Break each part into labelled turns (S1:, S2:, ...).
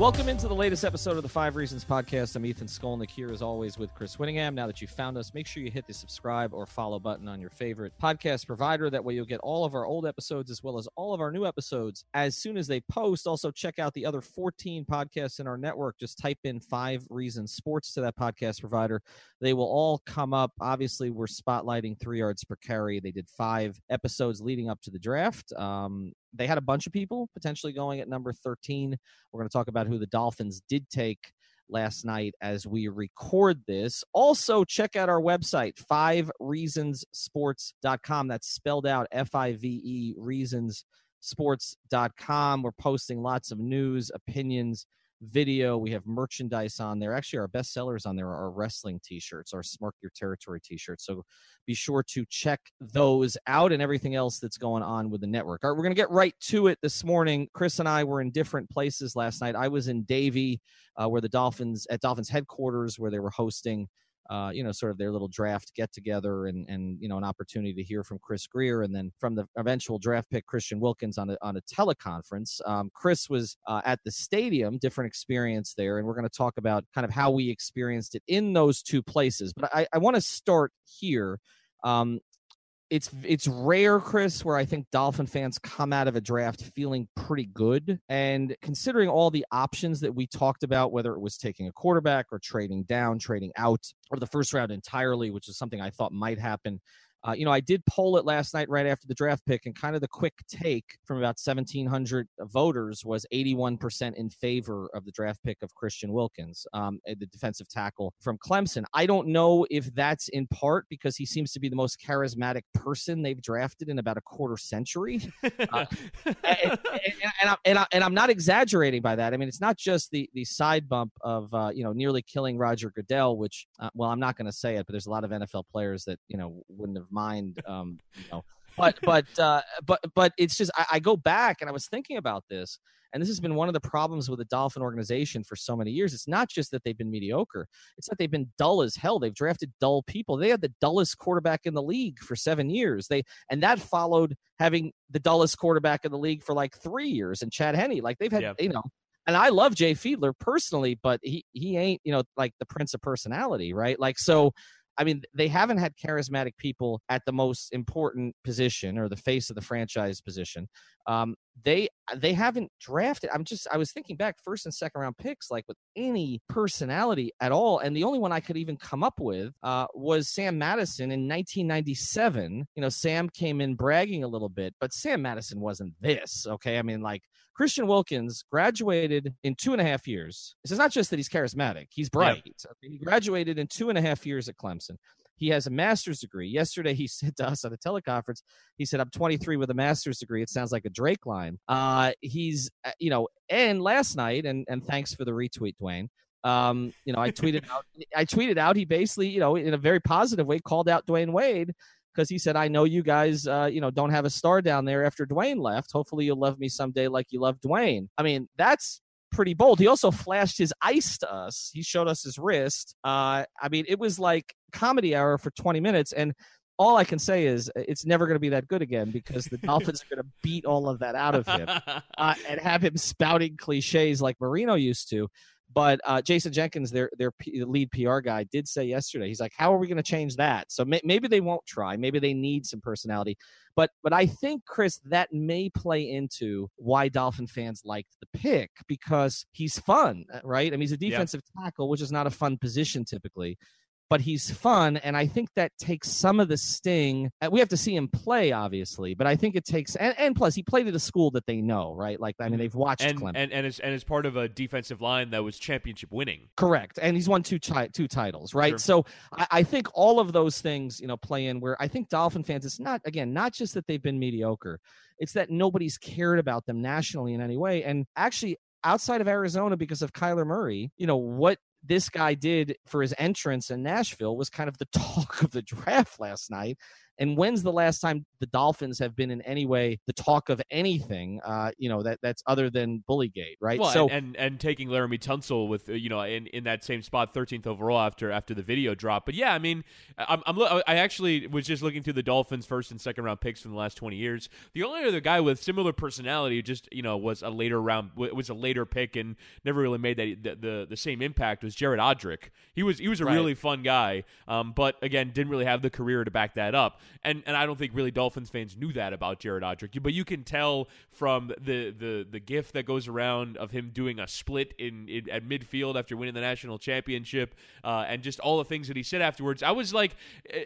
S1: Welcome into the latest episode of the Five Reasons Podcast. I'm Ethan Skolnick here, as always, with Chris Winningham. Now that you found us, make sure you hit the subscribe or follow button on your favorite podcast provider. That way, you'll get all of our old episodes as well as all of our new episodes as soon as they post. Also, check out the other 14 podcasts in our network. Just type in Five Reasons Sports to that podcast provider. They will all come up. Obviously, we're spotlighting three yards per carry. They did five episodes leading up to the draft. Um, they had a bunch of people potentially going at number 13. We're going to talk about who the Dolphins did take last night as we record this. Also, check out our website, five reasonsports.com. That's spelled out F I V E reasonsports.com. We're posting lots of news, opinions, video. We have merchandise on there. Actually, our best sellers on there are our wrestling t-shirts, our Smart Your Territory t-shirts. So be sure to check those out and everything else that's going on with the network. All right, we're going to get right to it this morning. Chris and I were in different places last night. I was in Davie, uh, where the Dolphins at Dolphins headquarters, where they were hosting uh, you know, sort of their little draft get together and, and, you know, an opportunity to hear from Chris Grier and then from the eventual draft pick, Christian Wilkins on a, on a teleconference. Um, Chris was uh, at the stadium, different experience there. And we're going to talk about kind of how we experienced it in those two places. But I, I want to start here. Um, it's it's rare, Chris, where I think Dolphin fans come out of a draft feeling pretty good. And considering all the options that we talked about, whether it was taking a quarterback or trading down, trading out, or the first round entirely, which is something I thought might happen uh, you know, I did poll it last night right after the draft pick, and kind of the quick take from about 1,700 voters was 81% in favor of the draft pick of Christian Wilkins, um, the defensive tackle from Clemson. I don't know if that's in part because he seems to be the most charismatic person they've drafted in about a quarter century. Uh, and, and, and, and, I, and, I'm not exaggerating by that. I mean, it's not just the, the side bump of, uh, you know, nearly killing Roger Goodell, which, uh, well, I'm not going to say it, but there's a lot of NFL players that, you know, wouldn't have mind. Um, you know, but but uh, but but it's just I, I go back and I was thinking about this, and this has been one of the problems with the Dolphin organization for so many years. It's not just that they've been mediocre; it's that they've been dull as hell. They've drafted dull people. They had the dullest quarterback in the league for seven years. They and that followed having the dullest quarterback in the league for like three years, and Chad Henne. Like they've had, yep. you know. And I love Jay Fiedler personally, but he he ain't you know like the prince of personality, right? Like so I mean, they haven't had charismatic people at the most important position or the face of the franchise position. Um, they they haven't drafted. I'm just I was thinking back first and second round picks like with any personality at all, and the only one I could even come up with uh, was Sam Madison in 1997. You know, Sam came in bragging a little bit, but Sam Madison wasn't this. Okay, I mean like Christian Wilkins graduated in two and a half years. It's not just that he's charismatic; he's bright. He graduated in two and a half years at Clemson. He has a master's degree. Yesterday, he said to us at a teleconference, he said, I'm 23 with a master's degree. It sounds like a Drake line. Uh, he's, uh, you know, and last night, and, and thanks for the retweet, Dwyane. Um, you know, I tweeted out, I tweeted out, he basically, you know, in a very positive way, called out Dwyane Wade because he said, I know you guys, uh, you know, don't have a star down there after Dwyane left. Hopefully you'll love me someday like you love Dwyane. I mean, that's pretty bold. He also flashed his ice to us. He showed us his wrist. Uh, I mean, it was like comedy hour for 20 minutes. And all I can say is it's never going to be that good again because the Dolphins are going to beat all of that out of him uh, and have him spouting cliches like Marino used to. But uh, Jason Jenkins, their their P- lead PR guy, did say yesterday, he's like, "How are we going to change that?" So may- maybe they won't try. Maybe they need some personality. But but I think Chris, that may play into why Dolphin fans liked the pick because he's fun, uh, right? I mean, he's a defensive tackle, which is not a fun position typically. But he's fun. And I think that takes some of the sting. Uh, we have to see him play, obviously, but I think it takes, and, and plus, he played at a school that they know, right? Like, I mean, they've watched
S2: and,
S1: Clemson.
S2: And, and, as, and as part of a defensive line that was championship winning.
S1: Correct. And he's won two, two titles, right?
S2: Sure.
S1: So I, I think all of those things, you know, play in where I think Dolphin fans, it's not, again, not just that they've been mediocre, it's that nobody's cared about them nationally in any way. And actually, outside of Arizona, because of Kyler Murray, you know, what this guy did for his entrance in Nashville was kind of the talk of the draft last night. And when's the last time the Dolphins have been in any way the talk of anything, uh, you know, that that's other than Bullygate, right?
S2: Well,
S1: so
S2: and, and, and taking Laremy Tunsil with you know in, in that same spot, 13th overall after after the video drop. But yeah, I mean, I'm, I'm I actually was just looking through the Dolphins' first and second round picks from the last 20 years. The only other guy with similar personality, just you know, was a later round was a later pick and never really made that the the, the same impact was Jared Odrick. He was he was a
S1: Right.
S2: really fun guy, um, but again, didn't really have the career to back that up. And and I don't think really Dolphins fans knew that about Jared Odrick. But you can tell from the the the gif that goes around of him doing a split in, in at midfield after winning the national championship, uh, and just all the things that he said afterwards. I was like,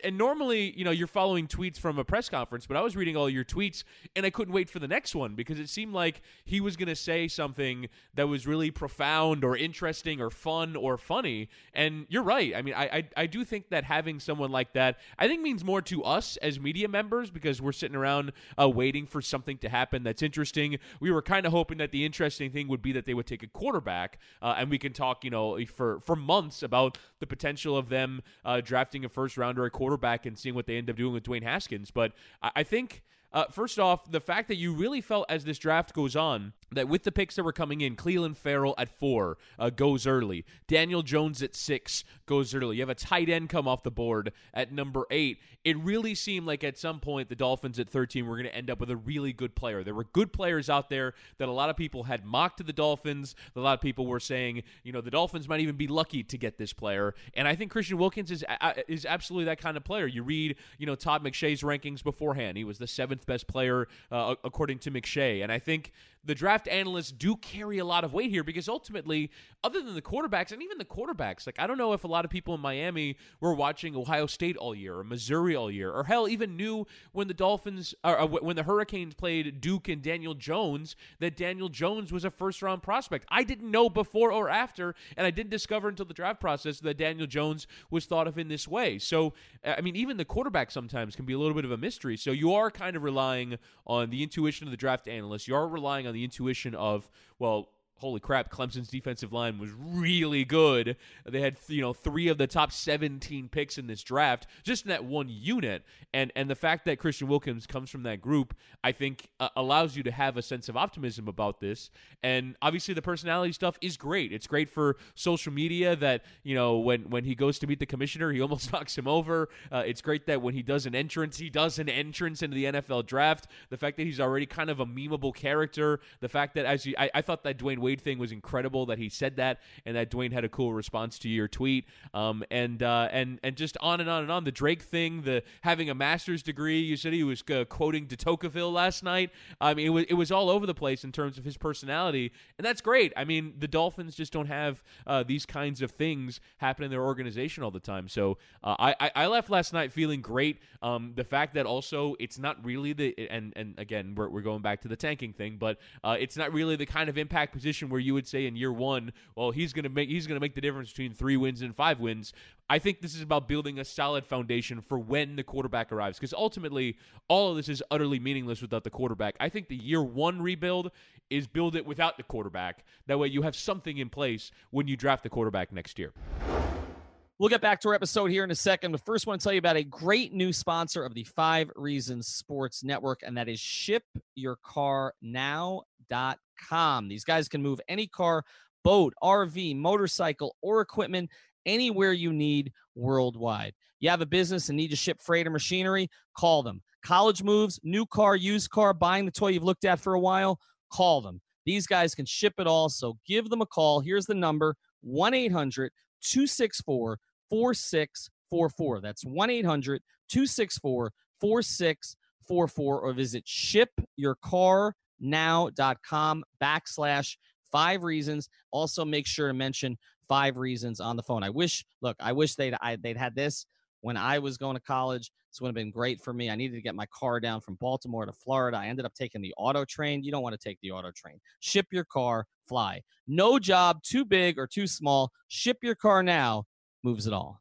S2: and normally you know you're following tweets from a press conference, but I was reading all your tweets and I couldn't wait for the next one because it seemed like he was going to say something that was really profound or interesting or fun or funny. And you're right. I mean, I I, I do think that having someone like that, I think means more to us as media members because we're sitting around uh, waiting for something to happen that's interesting. We were kind of hoping that the interesting thing would be that they would take a quarterback, uh, and we can talk, you know, for for months about the potential of them uh, drafting a first rounder, a quarterback, and seeing what they end up doing with Dwayne Haskins. But I, I think. Uh, first off, the fact that you really felt as this draft goes on that with the picks that were coming in, Clelin Ferrell at four uh, goes early, Daniel Jones at six goes early. You have a tight end come off the board at number eight. It really seemed like at some point the Dolphins at 13 were going to end up with a really good player. There were good players out there that a lot of people had mocked to the Dolphins. A lot of people were saying, you know, the Dolphins might even be lucky to get this player. And I think Christian Wilkins is is absolutely that kind of player. You read, you know, Todd McShay's rankings beforehand. He was the seventh best player uh, according to McShay, and I think the draft analysts do carry a lot of weight here because ultimately, other than the quarterbacks and even the quarterbacks, like I don't know if a lot of people in Miami were watching Ohio State all year or Missouri all year, or hell, even knew when the Dolphins or uh, when the Hurricanes played Duke and Daniel Jones that Daniel Jones was a first round prospect. I didn't know before or after, and I didn't discover until the draft process that Daniel Jones was thought of in this way. So, I mean, even the quarterback sometimes can be a little bit of a mystery. So you are kind of relying on the intuition of the draft analysts. You are relying on the intuition of, well, holy crap, Clemson's defensive line was really good. They had you know three of the top 17 picks in this draft, just in that one unit. And and the fact that Christian Wilkins comes from that group, I think, uh, allows you to have a sense of optimism about this. And obviously, the personality stuff is great. It's great for social media that you know when when he goes to meet the commissioner, he almost knocks him over. Uh, it's great that when he does an entrance, he does an entrance into the NFL draft. The fact that he's already kind of a memeable character. The fact that as you, I, I thought that Dwyane Wade thing was incredible that he said that and that Dwyane had a cool response to your tweet. Um, and uh, and and just on and on and on. The Drake thing, the having a master's degree. You said he was uh, quoting de Tocqueville last night. I mean, it was it was all over the place in terms of his personality, and that's great. I mean, the Dolphins just don't have uh, these kinds of things happen in their organization all the time. So uh, I, I I left last night feeling great. Um, the fact that also it's not really the and and again we're, we're going back to the tanking thing, but uh, it's not really the kind of impact position where you would say in year one, well, he's gonna make he's gonna make the difference between three wins and five wins. I think this is about building a solid foundation for when the quarterback arrives, because ultimately all of this is utterly meaningless without the quarterback. I think the year one rebuild is build it without the quarterback. That way you have something in place when you draft the quarterback next year.
S1: We'll get back to our episode here in a second, but first, I want to tell you about a great new sponsor of the Five Reasons Sports Network, and that is ShipYourCarNow.com. These guys can move any car, boat, RV, motorcycle, or equipment anywhere you need worldwide. You have a business and need to ship freight or machinery? Call them. College moves, new car, used car, buying the toy you've looked at for a while? Call them. These guys can ship it all, so give them a call. Here's the number 1 800 264 4644. That's 1 800 264 4644 or visit shipyourcarnow.com backslash five reasons. Also, make sure to mention five reasons on the phone. I wish, look, I wish they'd I, they'd had this when I was going to college. This would have been great for me. I needed to get my car down from Baltimore to Florida. I ended up taking the auto train. You don't want to take the auto train. Ship your car, fly. No job too big or too small. Ship your car now moves it all.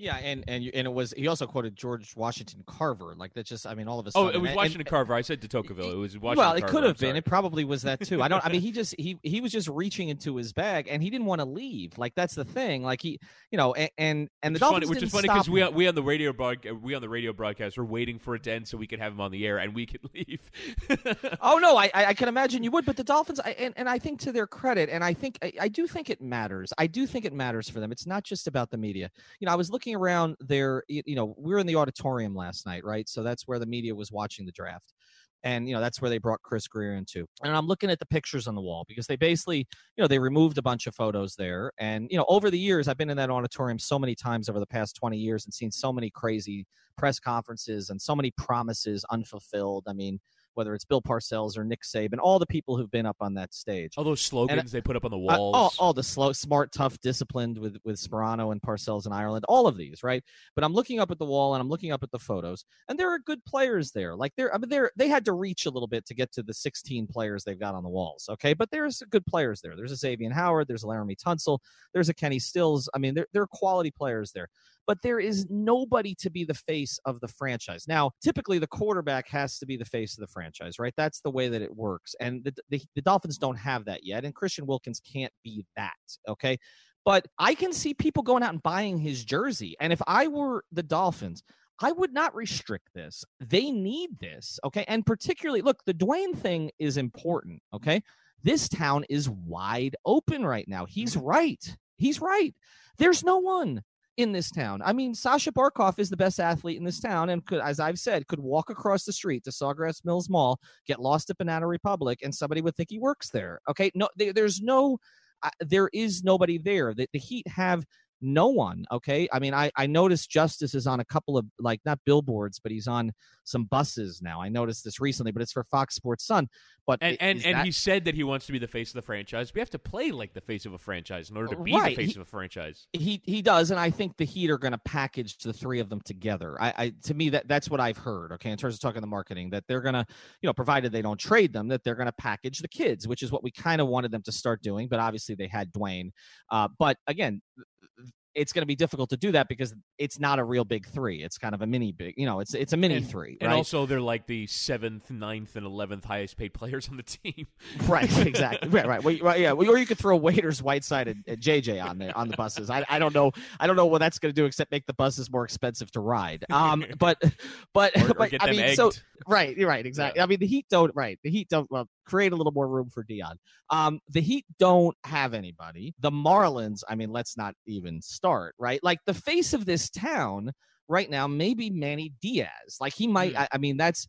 S1: Yeah, and and you, and it was he also quoted George Washington Carver. Like that just I mean all of a
S2: Oh, it was Washington
S1: and-
S2: Carver. I said de Tocqueville. It was Washington
S1: well, it
S2: Carver.
S1: could have been. It probably was that too. I don't. I mean, he just he he was just reaching into his bag, and he didn't want to leave. Like that's the thing. Like he, you know, and and, and the
S2: is funny,
S1: Dolphins
S2: which is funny because we we on the radio broad, we on the radio broadcast we're waiting for it to end so we could have him on the air and we could leave.
S1: Oh no, I I I can imagine you would, but the Dolphins, I, and and I think to their credit, and I think I, I do think it matters. I do think it matters for them. It's not just about the media. You know, I was looking around there, you know, we were in the auditorium last night, right? So that's where the media was watching the draft. And you know that's where they brought Chris Grier into. And I'm looking at the pictures on the wall because they basically, you know, they removed a bunch of photos there. And you know, over the years, I've been in that auditorium so many times over the past 20 years and seen so many crazy press conferences and so many promises unfulfilled. I mean, whether it's Bill Parcells or Nick Saban, all the people who've been up on that stage.
S2: all those slogans they put up on the
S1: Uh,
S2: walls.
S1: all, all the slow, smart, tough, disciplined with with Sparano and Parcells in Ireland, all of these, right? But I'm looking up at the wall and I'm looking up at the photos, and there are good players there. Like they're, I mean, they're they had to reach a little bit to get to the 16 players they've got on the walls, okay? But there's good players there. There's a Xavier Howard, there's a Laremy Tunsil, there's a Kenny Stills. I mean, there there are quality players there but there is nobody to be the face of the franchise. Now, typically the quarterback has to be the face of the franchise, right? That's the way that it works. And the, the, the Dolphins don't have that yet. And Christian Wilkins can't be that, okay? But I can see people going out and buying his jersey. And if I were the Dolphins, I would not restrict this. They need this, okay? And particularly, look, the Dwyane thing is important, okay? This town is wide open right now. He's right. He's right. There's no one in this town. I mean, Sasha Barkov is the best athlete in this town, and could, as I've said, could walk across the street to Sawgrass Mills Mall, get lost at Banana Republic, and somebody would think he works there. Okay, no, there, there's no, uh, there is nobody there. The, the Heat have no one. Okay, I mean, I I noticed Justise is on a couple of like not billboards, but he's on some buses now. I noticed this recently, but it's for Fox Sports Sun. But
S2: and and, and
S1: that-
S2: he said that he wants to be the face of the franchise. We have to play like the face of a franchise in order to be
S1: Right,
S2: the face
S1: he-
S2: of a franchise.
S1: he he does, and I think the Heat are going to package the three of them together. I, I to me that that's what I've heard. Okay, in terms of talking the marketing, that they're going to, you know, provided they don't trade them, that they're going to package the kids, which is what we kind of wanted them to start doing. But obviously they had Dwyane. Uh, but again. It's going to be difficult to do that because it's not a real big three. It's kind of a mini big, you know. It's it's a mini
S2: And-
S1: three,
S2: And also, they're like the seventh, ninth, and eleventh highest paid players on the team.
S1: right, exactly. Right, right. Well, right, yeah. Well, or you could throw waiters, Whiteside, and, and JJ on there on the buses. I, I don't know. I don't know what that's going to do except make the buses more expensive to ride. Um, but but
S2: Or, or
S1: but I mean,
S2: egged.
S1: so right, you're right, exactly. I mean, the Heat don't. Right, the Heat don't. Well, create a little more room for Dion. Um, the Heat don't have anybody. The Marlins. I mean, let's not even start. Right, like the face of this town right now, maybe Manny Diaz. Like he might.
S2: Hmm.
S1: I, I mean, that's.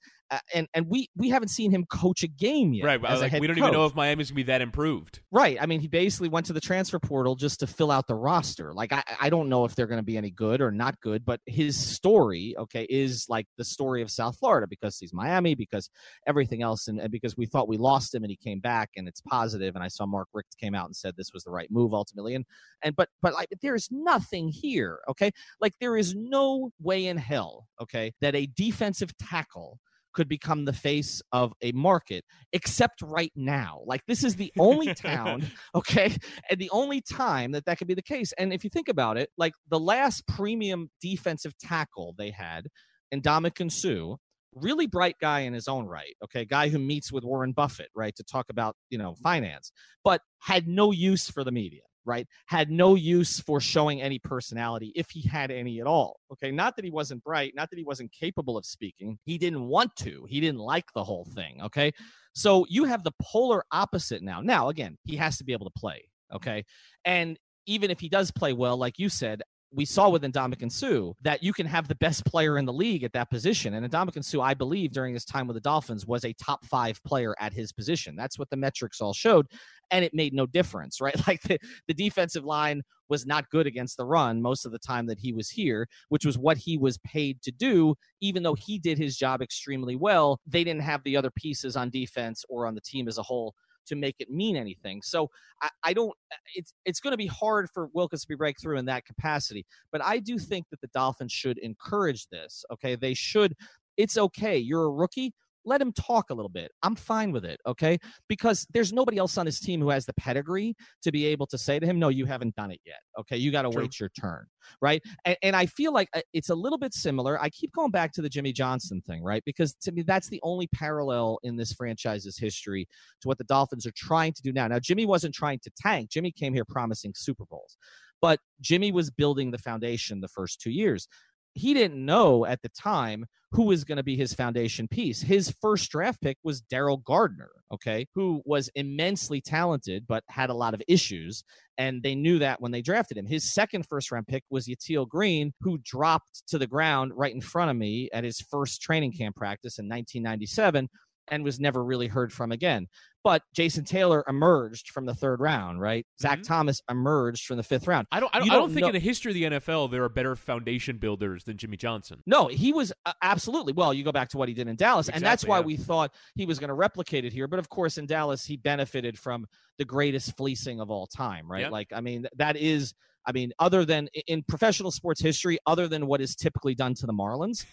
S1: And and we we haven't seen him coach a game yet.
S2: right. Like, we don't even know
S1: coach.
S2: if Miami's gonna be that improved.
S1: Right. I mean, he basically went to the transfer portal just to fill out the roster. Like, I, I don't know if they're going to be any good or not good, but his story, okay, is like the story of South Florida because he's Miami, because everything else, and, and because we thought we lost him and he came back and it's positive. And I saw Mark Richt came out and said this was the right move ultimately. And, and, but, but like, there's nothing here, okay? Like, there is no way in hell, okay, that a defensive tackle could become the face of a market except right now. Like this is the only town okay and the only time that that could be the case. And if you think about it like the last premium defensive tackle they had Ndamukong Suh really bright guy in his own right okay guy who meets with Warren Buffett right to talk about you know finance but had no use for the media right had no use for showing any personality if he had any at all okay not that he wasn't bright not that he wasn't capable of speaking he didn't want to he didn't like the whole thing okay so you have the polar opposite now now again he has to be able to play okay and even if he does play well like you said we saw with Ndamukong Suh that you can have the best player in the league at that position. And Ndamukong Suh, I believe, during his time with the Dolphins, was a top five player at his position. That's what the metrics all showed. And it made no difference, right? Like the, the defensive line was not good against the run most of the time that he was here, which was what he was paid to do. Even though he did his job extremely well, they didn't have the other pieces on defense or on the team as a whole to make it mean anything. So I, I don't. Uh, it's it's going to be hard for Wilkins to break through in that capacity. But I do think that the Dolphins should encourage this. Okay, they should. It's okay. You're a rookie let him talk a little bit. I'm fine with it, okay? Because there's nobody else on his team who has the pedigree to be able to say to him, "No, you haven't done it yet." Okay, you got to wait your turn, right? And, and, I feel like uh, it's a little bit similar. I keep going back to the Jimmy Johnson thing, right? Because to me, that's the only parallel in this franchise's history to what the Dolphins are trying to do now. Now, Jimmy wasn't trying to tank. Jimmy came here promising Super Bowls. But Jimmy was building the foundation the first two years he didn't know at the time who was going to be his foundation piece. His first draft pick was Daryl Gardener, okay, who was immensely talented but had a lot of issues. And they knew that when they drafted him. His second first round pick was Yatil Green, who dropped to the ground right in front of me at his first training camp practice in 1997 and was never really heard from again. But Jason Taylor emerged from the third round, right? Mm-hmm. Zach Thomas emerged from the fifth round.
S2: I don't. I don't, I don't think know- in the history of the NFL there are better foundation builders than Jimmy Johnson.
S1: No, he was uh, absolutely. Well, you go back to what he did in Dallas, exactly, and that's why yeah. we thought he was going to replicate it here. But of course, in Dallas, he benefited from the greatest fleecing of all time, right? Like, I mean, that is I mean, other than in professional sports history, other than what is typically done to the Marlins,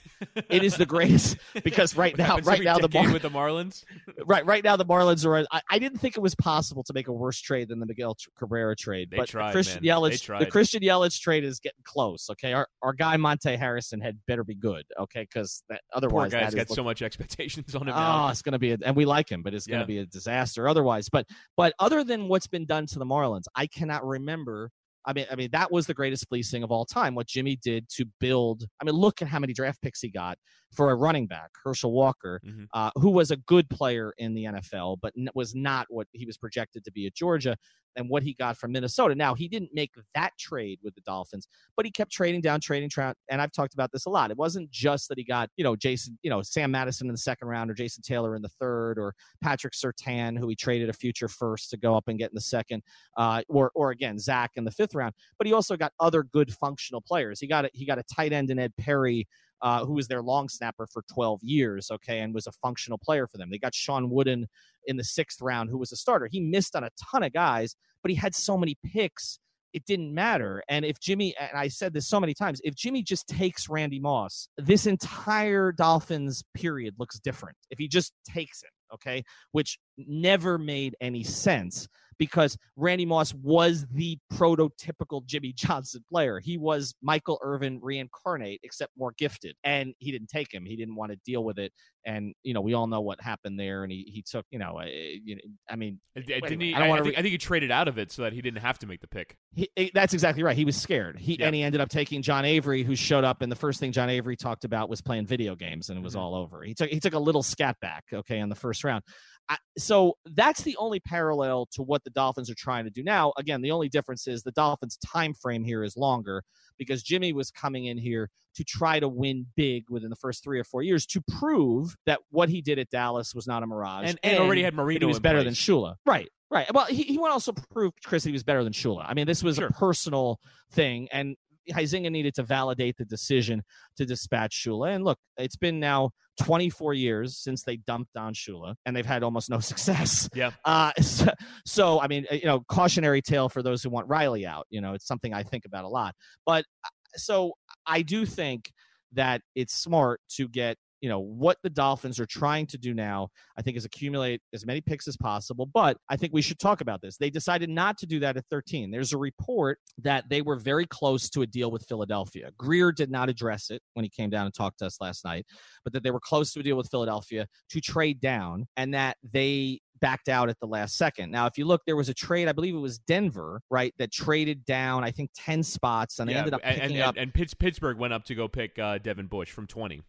S1: it is the greatest because right now, right now the
S2: Mar- with the Marlins,
S1: right, right now the Marlins are. I, I, didn't think it was possible to make a worse trade than the Miguel Cabrera trade,
S2: they
S1: but
S2: tried,
S1: Christian
S2: man.
S1: Yelich, the Christian Yelich trade is getting close. Okay, our our guy Monte Harrison had better be good. Okay, because otherwise,
S2: Poor guy's
S1: got
S2: so much expectations on him.
S1: Oh,
S2: now.
S1: Ah, it's going to be, a, and we like him, but it's going to yeah. be a disaster otherwise. But but other than what's been done to the Marlins, I cannot remember I mean, I mean that was the greatest fleecing of all time. What Jimmy did to build. I mean, look at how many draft picks he got for a running back, Herschel Walker, mm-hmm. uh, who was a good player in the NFL, but was not what he was projected to be at Georgia and what he got from Minnesota. Now, he didn't make that trade with the Dolphins, but he kept trading down, trading, tra- and I've talked about this a lot. It wasn't just that he got, you know, Jason, you know, Sam Madison in the second round or Jason Taylor in the third or Patrick Surtain, who he traded a future first to go up and get in the second, uh, or, or again, Zach in the fifth round. But he also got other good functional players. He got a, he got a tight end in Ed Perry uh, who was their long snapper for 12 years, okay, and was a functional player for them. They got Shawn Wooden in the sixth round, who was a starter. He missed on a ton of guys, but he had so many picks, it didn't matter. And if Jimmy, and I said this so many times, if Jimmy just takes Randy Moss, this entire Dolphins period looks different. If he just takes him, okay, which never made any sense because Randy Moss was the prototypical Jimmy Johnson player. He was Michael Irvin reincarnate, except more gifted. And he didn't take him. He didn't want to deal with it. And you know, we all know what happened there. And he, he took, you know, uh, you know I mean,
S2: didn't he? I, don't I, I, think, I think he traded out of it so that he didn't have to make the pick.
S1: He, that's exactly right. He was scared. He and he ended up taking John Avery, who showed up, and the first thing John Avery talked about was playing video games, and it was mm-hmm. all over. He took he took a little scat back, okay, in the first round. I, so that's the only parallel to what the Dolphins are trying to do now. Again, the only difference is the Dolphins' time frame here is longer because Jimmy was coming in here to try to win big within the first three or four years to prove that what he did at Dallas was not a mirage
S2: and, and, and already had Marino.
S1: He was better
S2: place.
S1: than Shula, right? Right. Well, he, he also proved Chris that he was better than Shula. I mean, this was sure. a personal thing, and Huizenga needed to validate the decision to dispatch Shula. And look, it's been now 24 years since they dumped on Shula, and they've had almost no success.
S2: Yeah.
S1: Uh, so, so, I mean, you know, cautionary tale for those who want Riley out. You know, it's something I think about a lot. But uh, so I do think that it's smart to get you know what the Dolphins are trying to do now. I think is accumulate as many picks as possible. But I think we should talk about this. They decided not to do that at 13. There's a report that they were very close to a deal with Philadelphia. Grier did not address it when he came down and talked to us last night, but that they were close to a deal with Philadelphia to trade down, and that they backed out at the last second. Now, if you look, there was a trade, I believe it was Denver, right, that traded down, I think, 10 spots, and they
S2: yeah,
S1: ended up picking
S2: and, and,
S1: up.
S2: And Pittsburgh went up to go pick uh, Devin Bush from 20.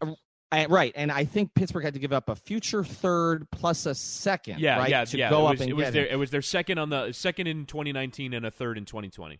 S1: I, right, and I think Pittsburgh had to give up a future third plus a second.
S2: Yeah,
S1: right,
S2: yeah,
S1: to
S2: yeah.
S1: go
S2: it
S1: up
S2: was,
S1: and
S2: it was
S1: get
S2: their
S1: him.
S2: it was their second on the second in 2019 and a third in 2020.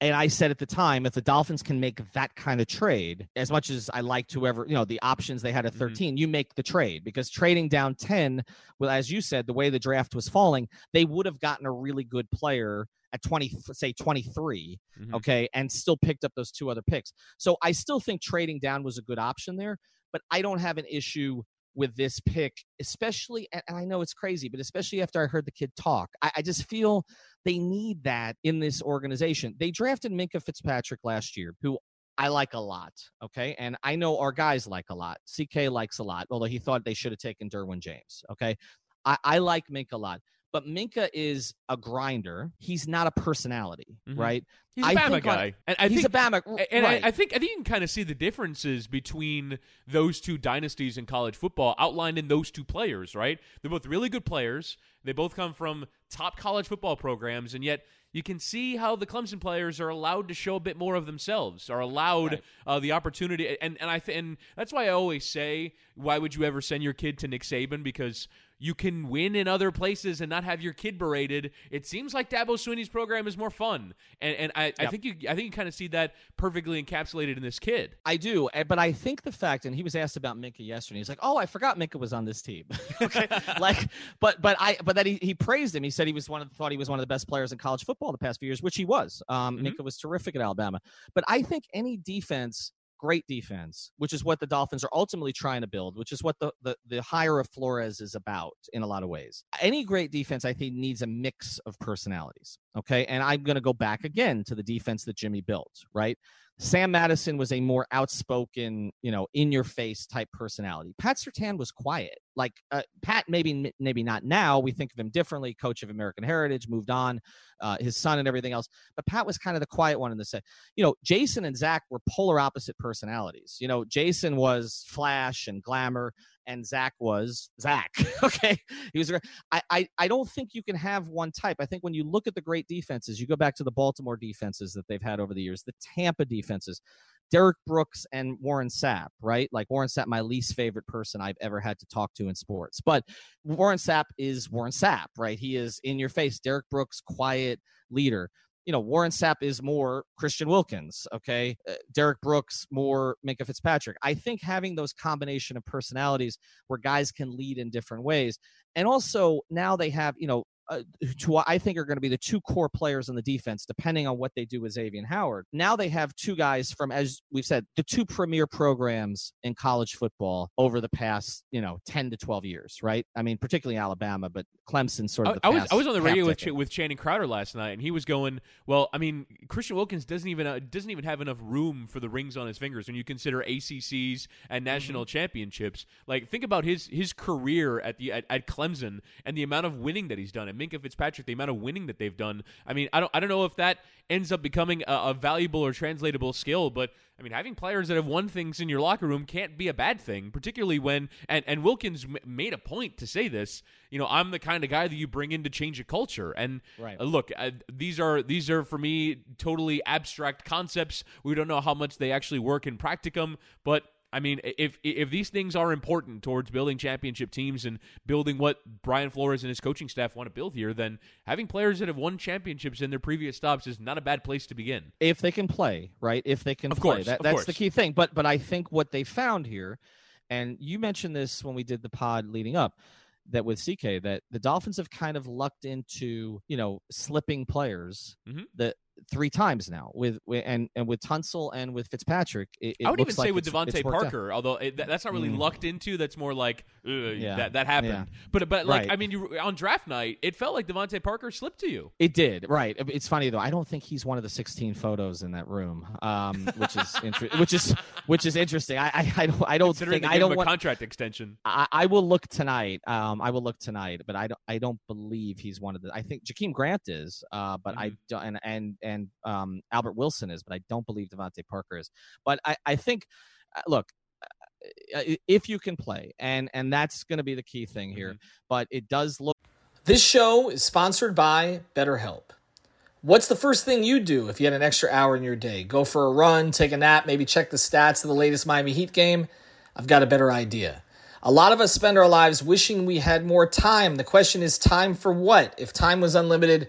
S1: And I said at the time, if the Dolphins can make that kind of trade, as much as I liked whoever, you know, the options they had at
S2: Mm-hmm.
S1: 13, you make the trade because trading down 10, well, as you said, the way the draft was falling, they would have gotten a really good player at 20, say 23,
S2: Mhm.
S1: okay, and still picked up those two other picks. So I still think trading down was a good option there, but I don't have an issue with this pick, especially, and I know it's crazy, but especially after I heard the kid talk, I, I just feel they need that in this organization. They drafted Minkah Fitzpatrick last year, who I like a lot. Okay. And I know our guys like a lot. CK likes a lot, although he thought they should have taken Derwin James. Okay. I, I like Minkah a lot. But Minkah is a grinder. He's not a personality, mm-hmm. right?
S2: He's a Bama guy, on,
S1: and I he's
S2: think,
S1: a Bama,
S2: and
S1: right.
S2: I, I, think I think you can kind of see the differences between those two dynasties in college football outlined in those two players. Right? They're both really good players. They both come from top college football programs, and yet you can see how the Clemson players are allowed to show a bit more of themselves, are allowed right. uh, the opportunity, and and I th- and that's why I always say, why would you ever send your kid to Nick Saban? Because you can win in other places and not have your kid berated. It seems like Dabo Swinney's program is more fun, and and I, yep. I think you I think you kind of see that perfectly encapsulated in this kid.
S1: I do, eh, but I think the fact, and he was asked about Minkah yesterday. He's like, "Oh, I forgot Minkah was on this team." okay, like, but but I but that he, he praised him. He said he was one of thought he was one of the best players in college football the past few years, which he was. Um, mm-hmm. Minkah was terrific at Alabama, but I think any defense great defense, which is what the Dolphins are ultimately trying to build, which is what the, the, the hire of Flores is about in a lot of ways. Any great defense, I think, needs a mix of personalities. Okay. And I'm going to go back again to the defense that Jimmy built, right? Sam Madison was a more outspoken, you know, in your face type personality. Pat Surtain was quiet. Like uh, Pat, maybe maybe not now. We think of him differently. Coach of American Heritage, moved on, uh, his son and everything else. But Pat was kind of the quiet one in the set. You know, Jason and Zach were polar opposite personalities. You know, Jason was flash and glamour, and Zach was Zach. okay, he was. I, I I don't think you can have one type. I think when you look at the great defenses, you go back to the Baltimore defenses that they've had over the years, the Tampa defenses. Derrick Brooks and Warren Sapp, right? Like Warren Sapp, my least favorite person I've ever had to talk to in sports. But Warren Sapp is Warren Sapp, right? He is in your face. Derek Brooks, quiet leader you know, Warren Sapp is more Christian Wilkins, okay? Uh, Derrick Brooks more Minkah Fitzpatrick. I think having those combination of personalities where guys can lead in different ways. And also now they have, you know, uh, to I think are going to be the two core players on the defense, depending on what they do with Xavier Howard. Now they have two guys from, as we've said, the two premier programs in college football over the past, you know, ten to twelve years, right? I mean, particularly Alabama, but Clemson sort of.
S2: I, I was I was on the radio with Ch- with Channing Crowder last night, and he was going, "Well, I mean, Christian Wilkins doesn't even uh, doesn't even have enough room for the rings on his fingers when you consider ACCs and national mm-hmm. championships. Like, think about his his career at the at, at Clemson and the amount of winning that he's done." Minkah Fitzpatrick, the amount of winning that they've done. I mean, I don't I don't know if that ends up becoming a, a valuable or translatable skill, but I mean, having players that have won things in your locker room can't be a bad thing, particularly when and and Wilkins m- made a point to say this. You know, I'm the kind of guy that you bring in to change a culture. And right. uh, look, uh, these are these are for me totally abstract concepts. We don't know how much they actually work in practicum, but I mean, if if these things are important towards building championship teams and building what Brian Flores and his coaching staff want to build here, then having players that have won championships in their previous stops is not a bad place to begin.
S1: If they can play, right? If they can
S2: of
S1: play,
S2: course,
S1: that, that's
S2: course.
S1: the key thing. But but I think what they found here, and you mentioned this when we did the pod leading up, that with CK that the Dolphins have kind of lucked into you know slipping players mm-hmm. that three times now with, with and and with Tunsil and with Fitzpatrick. It, it
S2: I would even
S1: like
S2: say with DeVante Parker, although it, that's not really mm. lucked into. That's more like yeah. that that happened. Yeah. But but like right. I mean, you on draft night, it felt like DeVante Parker slipped to you.
S1: It did, right? It's funny though. I don't think he's one of the 16 photos in that room, um, which is inter- which is which is interesting. I I, I don't I don't think I don't want
S2: contract extension.
S1: I, I will look tonight. Um, I will look tonight, but I don't I don't believe he's one of the. I think Jakeem Grant is, uh, but mm-hmm. I don't and and and um, Albert Wilson is, but I don't believe DeVante Parker is. But I, I think, uh, look, uh, if you can play, and and that's going to be the key thing here. Mm-hmm. But it does look.
S3: This show is sponsored by BetterHelp. What's the first thing you do if you had an extra hour in your day? Go for a run, take a nap, maybe check the stats of the latest Miami Heat game? I've got a better idea. A lot of us spend our lives wishing we had more time. The question is, time for what? If time was unlimited,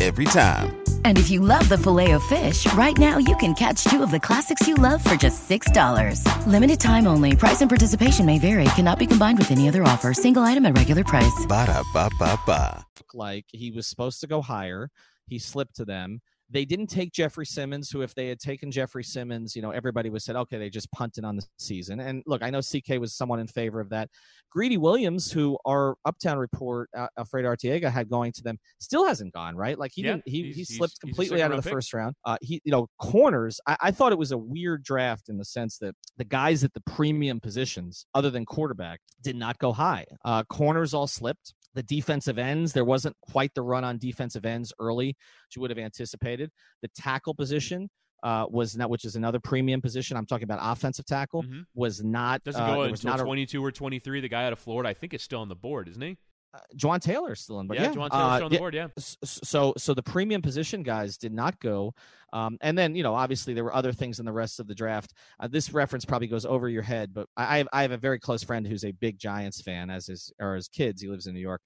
S4: Every time.
S5: And if you love the filet of fish, right now you can catch two of the classics you love for just $6. Limited time only. Price and participation may vary. Cannot be combined with any other offer. Single item at regular price.
S4: Ba da ba ba ba.
S1: like he was supposed to go higher. He slipped to them. They didn't take Jeffrey Simmons, who, if they had taken Jeffrey Simmons, you know, everybody would said, okay, they just punted on the season. And look, I know CK was somewhat in favor of that. Greedy Williams, who our Uptown report, uh, Alfredo Artiega had going to them, still hasn't gone right. Like he
S2: Yeah,
S1: didn't, he he slipped completely out of the
S2: pick.
S1: first round. Uh, he, you know, corners. I, I thought it was a weird draft in the sense that the guys at the premium positions, other than quarterback, did not go high. Uh, corners all slipped. The defensive ends, there wasn't quite the run on defensive ends early, which you would have anticipated. The tackle position uh, was not, which is another premium position. I'm talking about offensive tackle,
S2: Mhm.
S1: was not.
S2: Doesn't
S1: uh,
S2: go until
S1: not a,
S2: 22 or 23. The guy out of Florida, I think, is still on the board, isn't he?
S1: Uh, Jawaan Taylor's still in, but
S2: yeah,
S1: yeah,
S2: Jawaan Taylor's
S1: uh,
S2: on the
S1: yeah,
S2: board. Yeah.
S1: so so the premium position guys did not go. Um, and then you know obviously there were other things in the rest of the draft. Uh, this reference probably goes over your head but I, I have, I have a very close friend who's a big giants fan as his or his kids. He lives in new york.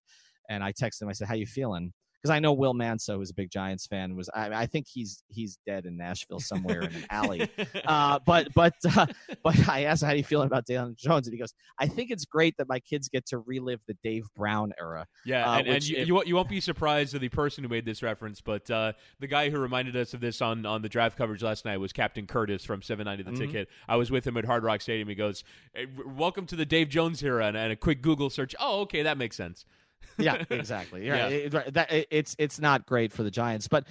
S1: And i texted him i said how you feeling because I know Will Manso, who's a big Giants fan, was I, I think he's he's dead in Nashville somewhere in an alley. Uh, but but uh, but I asked how do you feeling about Daniel Jones, and he goes, I think it's great that my kids get to relive the Dave Brown era.
S2: Yeah,
S1: uh,
S2: and, and you,
S1: if-
S2: you won't- you won't be surprised of the person who made this reference, but uh, the guy who reminded us of this on, on the draft coverage last night was Captain Curtis from 790 The
S1: Mhm.
S2: Ticket. I was with him at Hard Rock Stadium. He goes, "Hey, "Welcome to the Dave Jones era," and, and a quick Google search. Oh, okay, that makes sense.
S1: Yeah, exactly.
S2: Yeah.
S1: Yeah, it- right, that it- it's it's not great for the Giants, but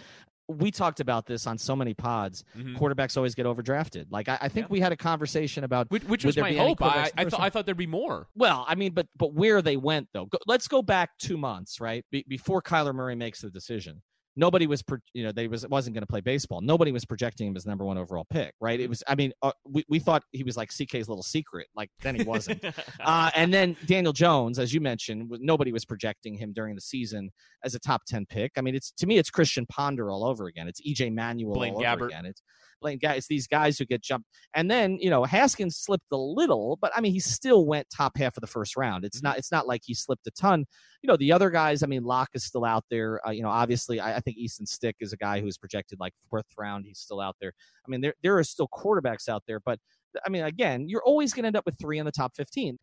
S1: we talked about this on so many pods.
S2: Mhm.
S1: Quarterbacks always get overdrafted. Like I, I think
S2: Yeah.
S1: we had a conversation about
S2: Which, which was my hope. I, I, thought. I thought there'd be more.
S1: Well, I mean, but but where they went though. Go, let's go back two months, right? Be, before Kyler Murray makes the decision, nobody was, you know, they was wasn't going to play baseball. Nobody was projecting him as number one overall pick, right? It was. I mean, uh, we we thought he was like CK's little secret. Like then he wasn't. uh, and then Daniel Jones, as you mentioned, nobody was projecting him during the season as a top ten pick. I mean, it's to me, it's Christian Ponder all over again. It's EJ Manuel
S2: Blaine
S1: all over
S2: Gabbert.
S1: again. It's Blaine guys these guys who get jumped. And then you know Haskins slipped a little, but I mean he still went top half of the first round. It's not. It's not like he slipped a ton. You know the other guys. I mean Lock is still out there. Uh, you know obviously I, I think Easton Stick is a guy who's projected like fourth round. He's still out there. I mean there there are still quarterbacks out there, but I mean again you're always going to end up with three in the top fifteen.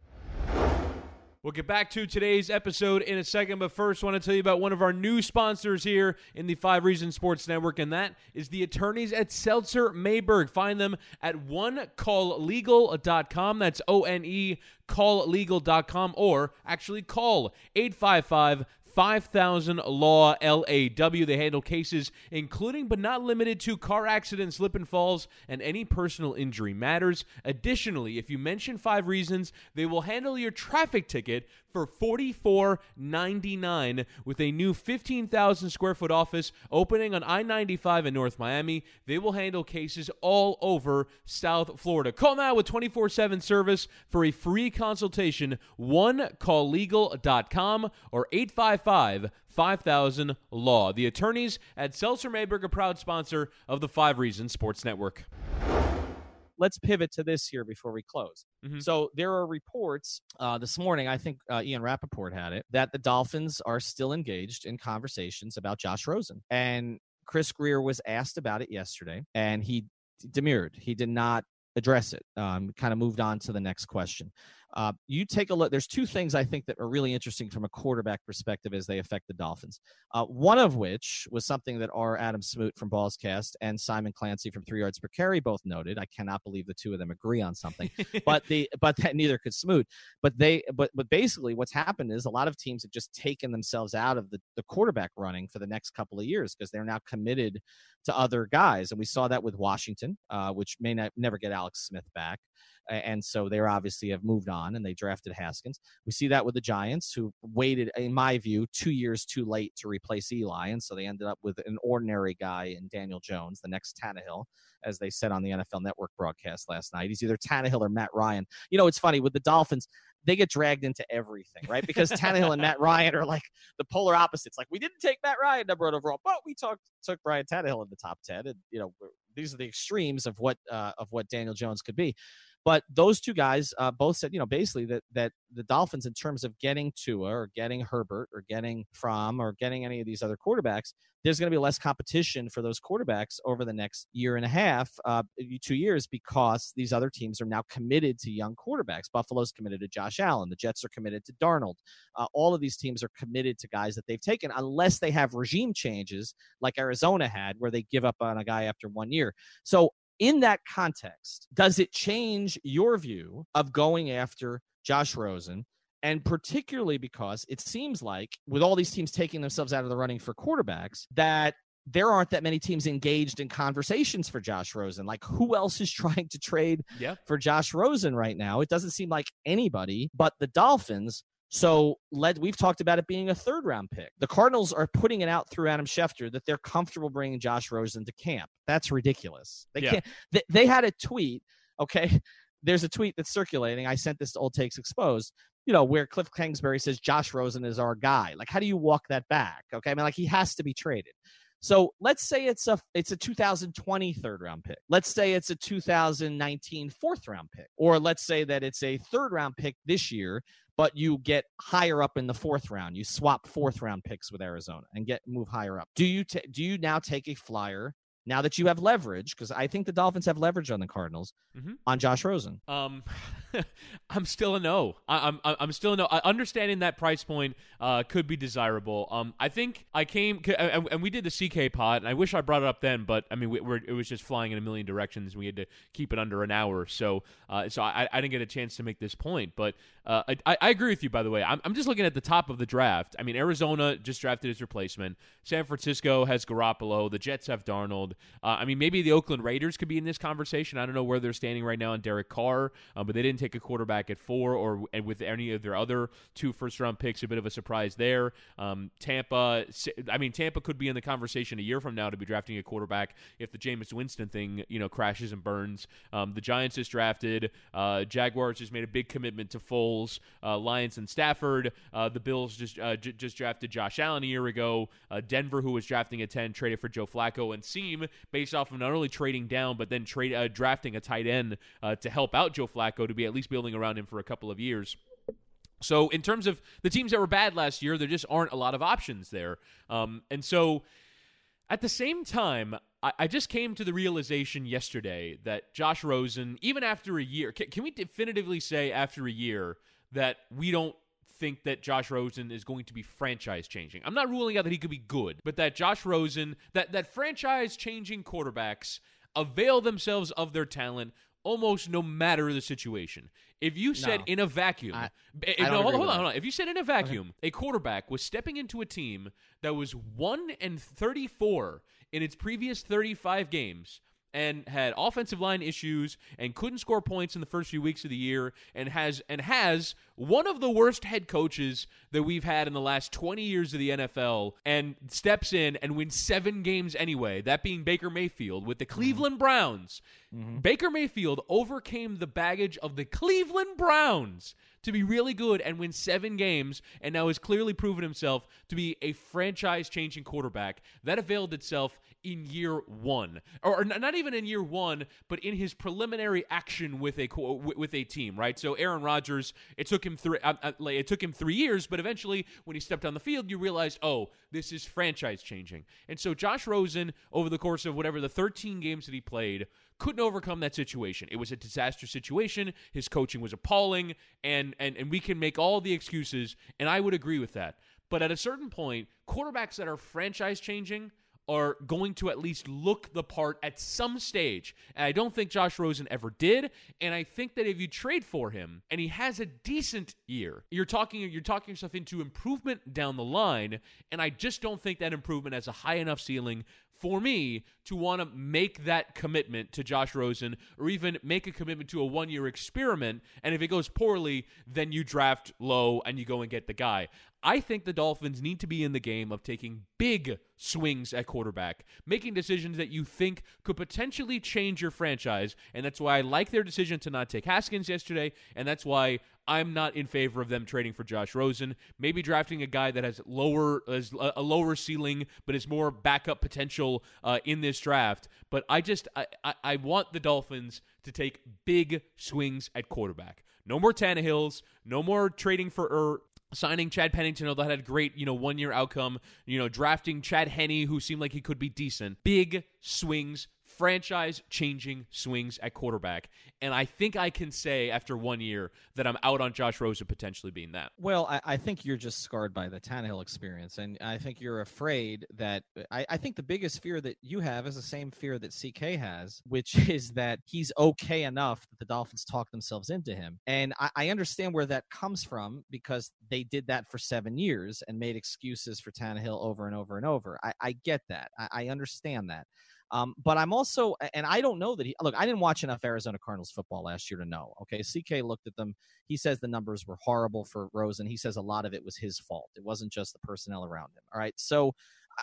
S2: We'll get back to today's episode in a second, but first, I want to tell you about one of our new sponsors here in the Five Reasons Sports Network, and that is the attorneys at Seltzer Mayberg. Find them at onecalllegal.com. That's O N E calllegal.com, or actually call 855 5000 Law LAW. They handle cases including but not limited to car accidents, slip and falls, and any personal injury matters. Additionally, if you mention five reasons, they will handle your traffic ticket for $44.99 with a new 15,000 square foot office opening on I 95 in North Miami. They will handle cases all over South Florida. Call now with 24 7 service for a free consultation. One OneCallLegal.com or 855 5000 Law. The attorneys at Seltzer Mayberg, a proud sponsor of the Five Reasons Sports Network.
S1: Let's pivot to this here before we close.
S2: Mhm.
S1: So there are reports uh, this morning. I think uh, Ian Rapoport had it that the Dolphins are still engaged in conversations about Josh Rosen, and Chris Grier was asked about it yesterday, and he demurred. He did not address it. Um, kind of moved on to the next question. Uh, you take a look. There's two things I think that are really interesting from a quarterback perspective as they affect the Dolphins. Uh, one of which was something that our Adam Smoot from Ballscast and Simon Clancy from Three Yards Per Carry both noted. I cannot believe the two of them agree on something, but the but that neither could Smoot. But they but but basically what's happened is a lot of teams have just taken themselves out of the, the quarterback running for the next couple of years because they're now committed to other guys, and we saw that with Washington, uh, which may not never get Alex Smith back and so they obviously have moved on and they drafted Haskins. We see that with the Giants, who waited, in my view, two years too late to replace Eli, and so they ended up with an ordinary guy in Daniel Jones, the next Tannehill, as they said on the NFL Network broadcast last night. He's either Tannehill or Matt Ryan. You know, it's funny with the Dolphins. They get dragged into everything, right? Because Tannehill and Matt Ryan are like the polar opposites. Like we didn't take Matt Ryan number one overall, but we took took Brian Tannehill in the top ten, and you know these are the extremes of what uh, of what Daniel Jones could be. But those two guys uh, both said, you know, basically that that the Dolphins, in terms of getting Tua or getting Herbert or getting Fromm or getting any of these other quarterbacks, there's going to be less competition for those quarterbacks over the next year and a half, uh, two years, because these other teams are now committed to young quarterbacks. Buffalo's committed to Josh Allen. The Jets are committed to Darnold. Uh, all of these teams are committed to guys that they've taken, unless they have regime changes like Arizona had, where they give up on a guy after one year. So in that context, does it change your view of going after Josh Rosen? And particularly because it seems like, with all these teams taking themselves out of the running for quarterbacks, that there aren't that many teams engaged in conversations for Josh Rosen. Like, who else is trying to trade
S2: yeah.
S1: for Josh Rosen right now? It doesn't seem like anybody but the Dolphins. So led, we've talked about it being a third round pick. The Cardinals are putting it out through Adam Schefter that they're comfortable bringing Josh Rosen to camp. That's ridiculous. They
S2: Yeah.
S1: can't. They, they had a tweet. Okay, there's a tweet that's circulating. I sent this to Old Takes Exposed. You know where Cliff Kingsbury says Josh Rosen is our guy. Like, how do you walk that back? Okay, I mean, like he has to be traded. So let's say it's a it's a 2020 third round pick. Let's say it's a 2019 fourth round pick, or let's say that it's a third round pick this year, but you get higher up in the fourth round. You swap fourth round picks with Arizona and get move higher up. Do you ta do you now take a flyer now that you have leverage? Because I think the Dolphins have leverage on the Cardinals
S2: Mhm.
S1: on Josh Rosen.
S2: Um, I'm still a no. I, I'm I'm still a no. I, understanding that price point uh, could be desirable. Um, I think I came and, and we did the CK pod, and I wish I brought it up then, but I mean we, we're, it was just flying in a million directions. We had to keep it under an hour, so uh, so I, I didn't get a chance to make this point. But uh, I, I agree with you. By the way, I'm I'm just looking at the top of the draft. I mean Arizona just drafted his replacement. San Francisco has Garoppolo. The Jets have Darnold. Uh, I mean maybe the Oakland Raiders could be in this conversation. I don't know where they're standing right now on Derek Carr, uh, but they didn't take a quarterback at four or with any of their other two first round picks. A bit of a surprise there. Um, Tampa, I mean Tampa could be in the conversation a year from now to be drafting a quarterback if the Jameis Winston thing you know crashes and burns. Um, the Giants just drafted. Uh, Jaguars just made a big commitment to Foles. Uh, Lions and Stafford. Uh, the Bills just j- just drafted Josh Allen a year ago. Denver, who was drafting at ten, traded for Joe Flacco and Seam based off of not only trading down but then trade uh, drafting a tight end uh, to help out Joe Flacco to be at least building around him for a couple of years. So in terms of the teams that were bad last year, there just aren't a lot of options there. Um, and so at the same time, I, I just came to the realization yesterday that Josh Rosen, even after a year, can, can we definitively say after a year that we don't think that Josh Rosen is going to be franchise changing. I'm not ruling out that he could be good, but that Josh Rosen, that that franchise changing quarterbacks avail themselves of their talent almost no matter the situation. If you said
S1: No.
S2: in a vacuum,
S1: I- eh,
S2: if-
S1: I
S2: no, hold, hold on, hold on. If you said in a vacuum, a quarterback was stepping into a team that was 1 and 34 in its previous 35 games and had offensive line issues and couldn't score points in the first few weeks of the year and has and has one of the worst head coaches that we've had in the last 20 years of the NFL and steps in and wins 7 games anyway that being Baker Mayfield with the Cleveland mm-hmm. Browns. Mm-hmm. Baker Mayfield overcame the baggage of the Cleveland Browns to be really good and win seven games, and now has clearly proven himself to be a franchise changing quarterback. That availed itself in year one, or, not even in year one, but in his preliminary action with a with a team. Right. So Aaron Rodgers, it took him three. Uh, uh, it took him three years, but eventually, when he stepped on the field, you realized, oh, this is franchise changing. And so, Josh Rosen, over the course of whatever the 13 games that he played, couldn't overcome that situation. It was a disaster situation. His coaching was appalling, and and and we can make all the excuses, and I would agree with that. But at a certain point, quarterbacks that are franchise changing are going to at least look the part at some stage. And I don't think Josh Rosen ever did. And I think that if you trade for him and he has a decent year, you're talking you're talking yourself into improvement down the line. And I just don't think that improvement has a high enough ceiling for me to want to make that commitment to Josh Rosen or even make a commitment to a one year experiment. And if it goes poorly, then you draft low and you go and get the guy. I think the Dolphins need to be in the game of taking big swings at quarterback, making decisions that you think could potentially change your franchise. And that's why I like their decision to not take Haskins yesterday. And that's why I'm not in favor of them trading for Josh Rosen. Maybe drafting a guy that has lower has a lower ceiling, but is more backup potential uh, in this draft. But I just I, I, I want the Dolphins to take big swings at quarterback. No more Tannehills. No more trading for er, signing Chad Pennington, although that had great, you know, one year outcome. You know, drafting Chad Henne, who seemed like he could be decent. Big swings franchise changing swings at quarterback. And I think I can say after one year that I'm out on Josh Rosen potentially being that.
S1: Well, I, I think you're just scarred by the Tannehill experience. And I think you're afraid that I, I, think the biggest fear that you have is the same fear that CK has, which is that he's okay enough that the Dolphins talk themselves into him. And I, I understand where that comes from because they did that for seven years and made excuses for Tannehill over and over and over. I, I get that. I understand that. Um, but I'm also, and I don't know that he, look, I didn't watch enough Arizona Cardinals football last year to know. Okay. CK looked at them. He says the numbers were horrible for Rosen. He says a lot of it was his fault. It wasn't just the personnel around him. All right. So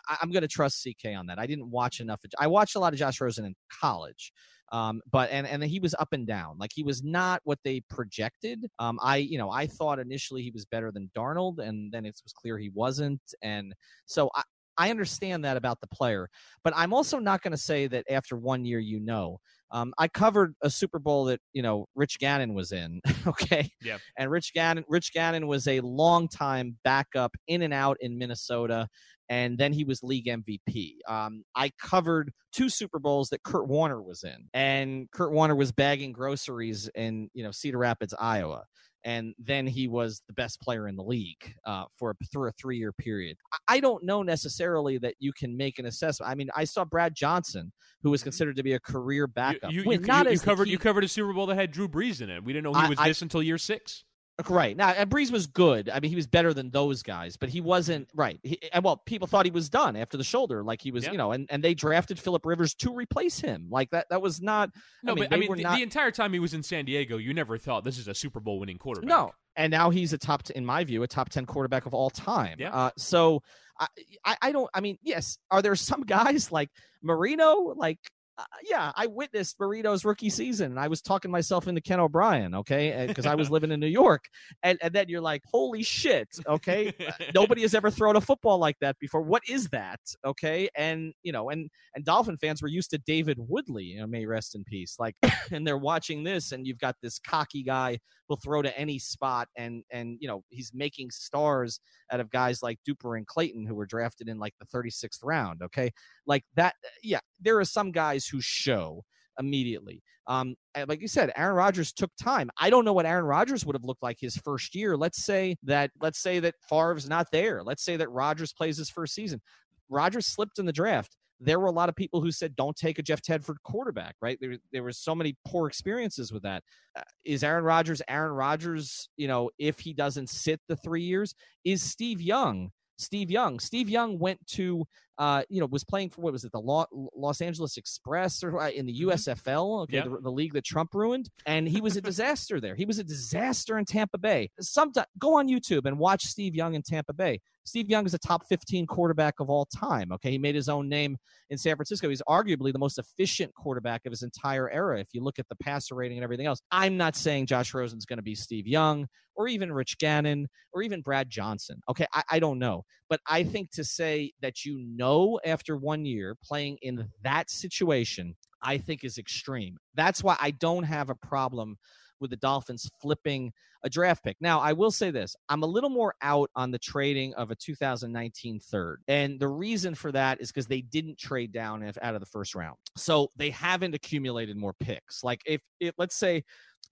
S1: I, am going to trust CK on that. I didn't watch enough. I watched a lot of Josh Rosen in college. Um, but and and he was up and down. Like he was not what they projected. Um, I you know I thought initially he was better than Darnold, and then it was clear he wasn't. And so I, I understand that about the player, but I'm also not going to say that after one year you know. Um, I covered a Super Bowl that you know Rich Gannon was in, okay?
S2: Yeah.
S1: And Rich Gannon, Rich Gannon was a long time backup in and out in Minnesota, and then he was league MVP. Um, I covered two Super Bowls that Kurt Warner was in, and Kurt Warner was bagging groceries in you know Cedar Rapids, Iowa and then he was the best player in the league uh, for through a three year period. I don't know necessarily that you can make an assessment. I mean, I saw Brad Johnson, who was mm-hmm. considered to be a career backup.
S2: You, you, you, you, covered you covered a Super Bowl that had Drew Brees in it. We didn't know he was I, this I, until year six.
S1: Right now, and Brees was good. I mean, he was better than those guys, but he wasn't right. He, and well, people thought he was done after the shoulder, like he was, yeah. you know. And, and they drafted Philip Rivers to replace him. Like that. That was not.
S2: No,
S1: I mean,
S2: but I mean,
S1: the,
S2: not, the, entire time he was in San Diego, you never thought this is a Super Bowl winning quarterback.
S1: No, and now he's a top, in my view, a top ten quarterback of all time.
S2: Yeah.
S1: Uh, so I, I, I don't. I mean, yes, are there some guys like Marino, like uh, yeah, I witnessed Marino's rookie season, and I was talking myself into Ken O'Brien, okay, because I was living in New York, and and then you're like, holy shit, okay, uh, nobody has ever thrown a football like that before. What is that, okay? And you know, and and Dolphin fans were used to David Woodley, you know, may rest in peace, like, and they're watching this, and you've got this cocky guy who'll throw to any spot, and and you know, he's making stars out of guys like Duper and Clayton who were drafted in like the 36th round, okay, like that. Yeah, there are some guys guys who show immediately. Um, like you said, Aaron Rodgers took time. I don't know what Aaron Rodgers would have looked like his first year. Let's say that let's say that Favre's not there. Let's say that Rodgers plays his first season. Rodgers slipped in the draft. There were a lot of people who said, "Don't take a Jeff Tedford quarterback." Right? There, there were so many poor experiences with that. Uh, is Aaron Rodgers Aaron Rodgers? You know, if he doesn't sit the three years, is Steve Young? Steve Young. Steve Young went to uh, you know, was playing for what was it, the Los Angeles Express or uh, in the USFL, mm-hmm. okay, yep. the, the, league that Trump ruined, and he was a disaster there. He was a disaster in Tampa Bay. Sometimes go on YouTube and watch Steve Young in Tampa Bay. Steve Young is a top 15 quarterback of all time. Okay, he made his own name in San Francisco. He's arguably the most efficient quarterback of his entire era. If you look at the passer rating and everything else, I'm not saying Josh Rosen's going to be Steve Young or even Rich Gannon or even Brad Johnson. Okay, I, I don't know, but I think to say that you know know after one year playing in mm. that situation, I think is extreme. That's why I don't have a problem with the Dolphins flipping a draft pick. Now, I will say this I'm a little more out on the trading of a 2019 third. And the reason for that is because they didn't trade down out of the first round. So they haven't accumulated more picks. Like if, if let's say,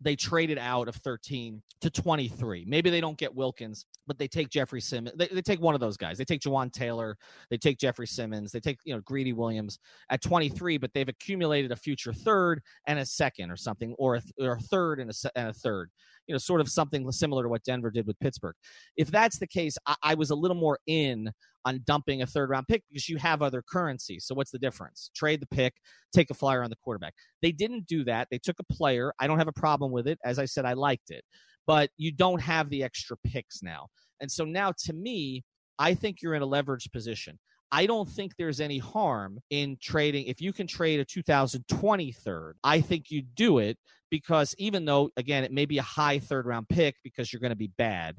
S1: they traded out of 13 to 23. Maybe they don't get Wilkins, but they take Jeffrey Simmons. They, they take one of those guys. They take Jawaan Taylor. They take Jeffrey Simmons. They take, you know, Greedy Williams at 23, but they've accumulated a future third and a second or something, or a, or a third and a, and a third you know, sort of something similar to what Denver did with Pittsburgh. If that's the case, I, I was a little more in on dumping a third round pick because you have other currency. So what's the difference? Trade the pick, take a flyer on the quarterback. They didn't do that. They took a player. I don't have a problem with it. As I said, I liked it. But you don't have the extra picks now. And so now to me, I think you're in a leveraged position. I don't think there's any harm in trading. If you can trade a 2020 third, I think you do it because even though, again, it may be a high third round pick because you're going to be bad,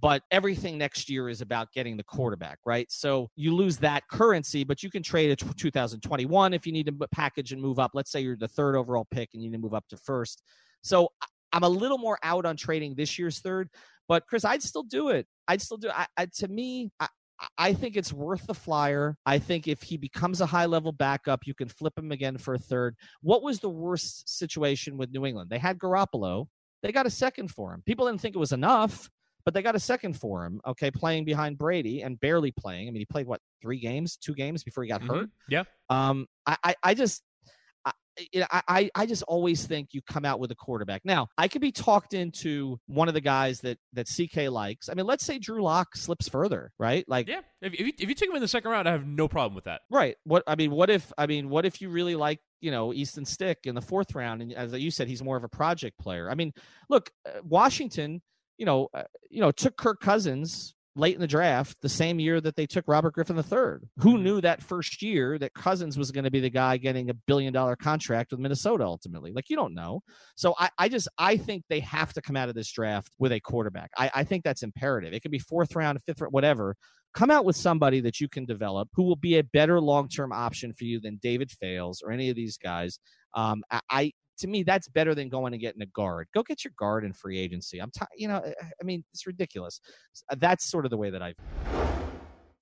S1: but everything next year is about getting the quarterback, right? So you lose that currency, but you can trade a 2021 if you need to package and move up. Let's say you're the third overall pick and you need to move up to first. So I'm a little more out on trading this year's third, but Chris, I'd still do it. I'd still do. I, I to me, I, I think it's worth the flyer. I think if he becomes a high level backup, you can flip him again for a third. What was the worst situation with New England? They had Garoppolo. They got a second for him. People didn't think it was enough, but they got a second for him. Okay, playing behind Brady and barely playing. I mean, he played what three games, two games before he got mm-hmm. hurt.
S2: Yeah.
S1: Um, I, I, I just I, I just always think you come out with a quarterback. Now, I could be talked into one of the guys that that CK likes. I mean, let's say Drew Lock slips further, right? Like,
S2: yeah, if, if you if you take him in the second round, I have no problem with that.
S1: Right. What I mean, what if I mean, what if you really like you know Easton Stick in the fourth round, and as you said, he's more of a project player. I mean, look, uh, Washington, you know, uh, you know, took Kirk Cousins late in the draft, the same year that they took Robert Griffin III. Who mm-hmm. knew that first year that Cousins was going to be the guy getting a billion dollar contract with Minnesota ultimately? Like you don't know. So I, I just I think they have to come out of this draft with a quarterback. I, I think that's imperative. It could be fourth round, fifth round, whatever. Come out with somebody that you can develop who will be a better long term option for you than David Fales or any of these guys. Um, I, to me, that's better than going and getting a guard. Go get your guard in free agency. I'm, t- you know, eh, I mean, it's ridiculous. That's sort of the way that I.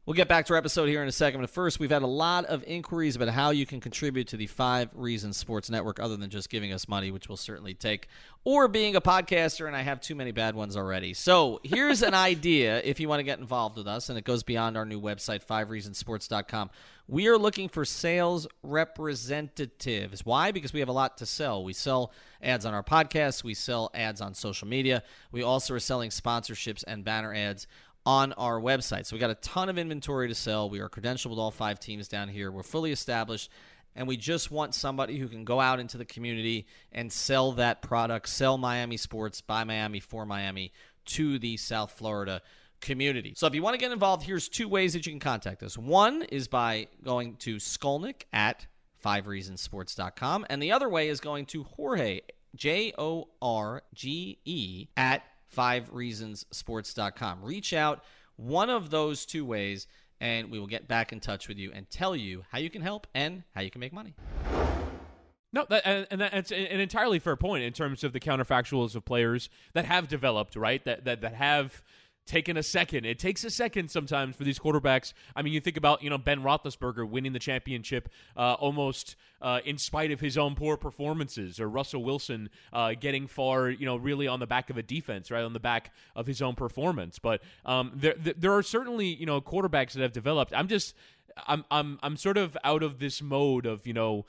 S1: We'll get back to our episode here in a second. But first, we've had a lot of inquiries about how you can contribute to the Five Reasons Sports Network, other than just giving us money, which we'll certainly take, or being a podcaster, and I have too many bad ones already. So here's an idea if you want to get involved with us, and it goes beyond our new website, fivereasonsports.com. We are looking for sales representatives. Why? Because we have a lot to sell. We sell ads on our podcasts, we sell ads on social media. We also are selling sponsorships and banner ads on our website. So we got a ton of inventory to sell. We are credentialed with all five teams down here. We're fully established and we just want somebody who can go out into the community and sell that product, sell Miami sports by Miami for Miami to the South Florida community. So if you want to get involved, here's two ways that you can contact us. One is by going to Skolnick at fivereasonsports.com, and the other way is going to Jorge, J O R G E, at fivereasonsports.com. Reach out one of those two ways, and we will get back in touch with you and tell you how you can help and how you can make money.
S2: No, that, and, and that's an entirely fair point in terms of the counterfactuals of players that have developed, right? That that that have taken a second. It takes a second sometimes for these quarterbacks. I mean, you think about you know Ben Roethlisberger winning the championship uh, almost uh, in spite of his own poor performances, or Russell Wilson uh, getting far, you know, really on the back of a defense, right on the back of his own performance. But um, there there are certainly you know quarterbacks that have developed. I'm just I'm I'm I'm sort of out of this mode of you know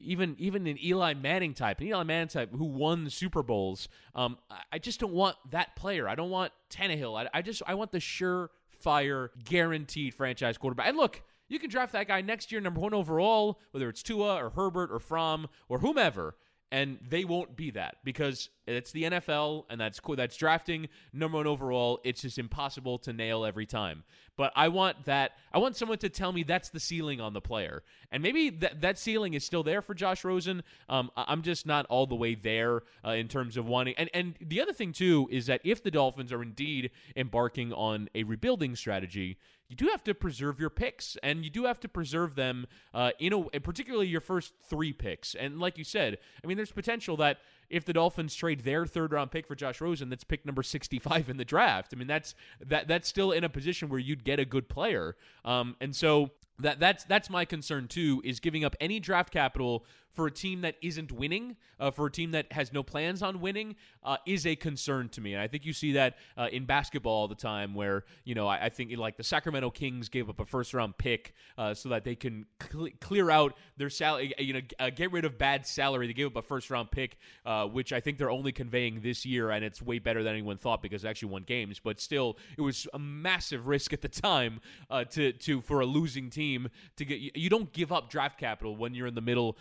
S2: even even an Eli Manning type, an Eli Manning type who won Super Bowls. Um, I just don't want that player. I don't want Tannehill. I, I just I want the surefire, guaranteed franchise quarterback. And look, you can draft that guy next year, number one overall, whether it's Tua or Herbert or Fromm or whomever and they won't be that because it's the NFL and that's cool. That's drafting number one overall. It's just impossible to nail every time. But I want that. I want someone to tell me that's the ceiling on the player, and maybe that that ceiling is still there for Josh Rosen. Um, I'm just not all the way there uh, in terms of wanting. And and the other thing too is that if the Dolphins are indeed embarking on a rebuilding strategy, you do have to preserve your picks, and you do have to preserve them uh, in a particularly your first three picks. And like you said, I mean, there's potential that if the Dolphins trade their third round pick for Josh Rosen, that's pick number 65 in the draft. I mean, that's that that's still in a position where you'd get a good player. Um, and so that that's that's my concern too is giving up any draft capital for a team that isn't winning, uh, for a team that has no plans on winning, uh, is a concern to me. And I think you see that uh, in basketball all the time, where you know I, I think like the Sacramento Kings gave up a first round pick uh, so that they can cl- clear out their salary, you know, uh, get rid of bad salary. They gave up a first round pick, uh, which I think they're only conveying this year, and it's way better than anyone thought because it actually won games. But still, it was a massive risk at the time to to for a losing team to get. You don't give up draft capital when you're in the middle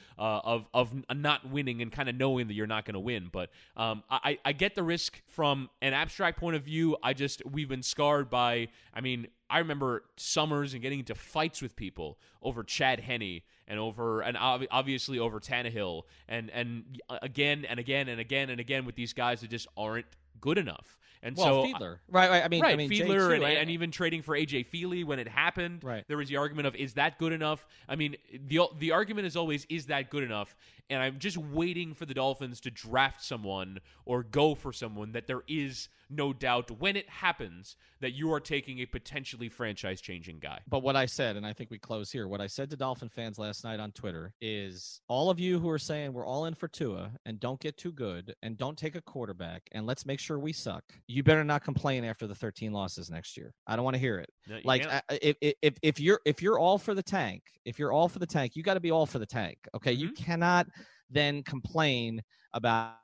S2: of of not winning and kind of knowing that you're not going to win. But um, I I get the risk from an abstract point of view. I just we've been scarred by. I mean, I remember summers and getting into fights with people over Chad Henne and over and obviously over Tannehill and and again and again and again and again with these guys that just aren't good enough. And
S1: well,
S2: so
S1: Fiedler, uh, right, right? I mean,
S2: right,
S1: I mean,
S2: Fiedler, and,
S1: too,
S2: and, even trading for AJ Feeley when it happened.
S1: Right.
S2: There was the argument of is that good enough? I mean, the the argument is always is that good enough? And I'm just waiting for the Dolphins to draft someone or go for someone that there is no doubt when it happens that you are taking a potentially franchise changing guy.
S1: But what I said, and I think we close here, what I said to Dolphin fans last night on Twitter is all of you who are saying we're all in for Tua and don't get too good and don't take a quarterback and let's make sure we suck, you better not complain after the 13 losses next year. I don't want to hear it.
S2: No,
S1: like if, if, if you're if you're all for the tank, if you're all for the tank, you got to be all for the tank. Okay, mm-hmm. you cannot then complain about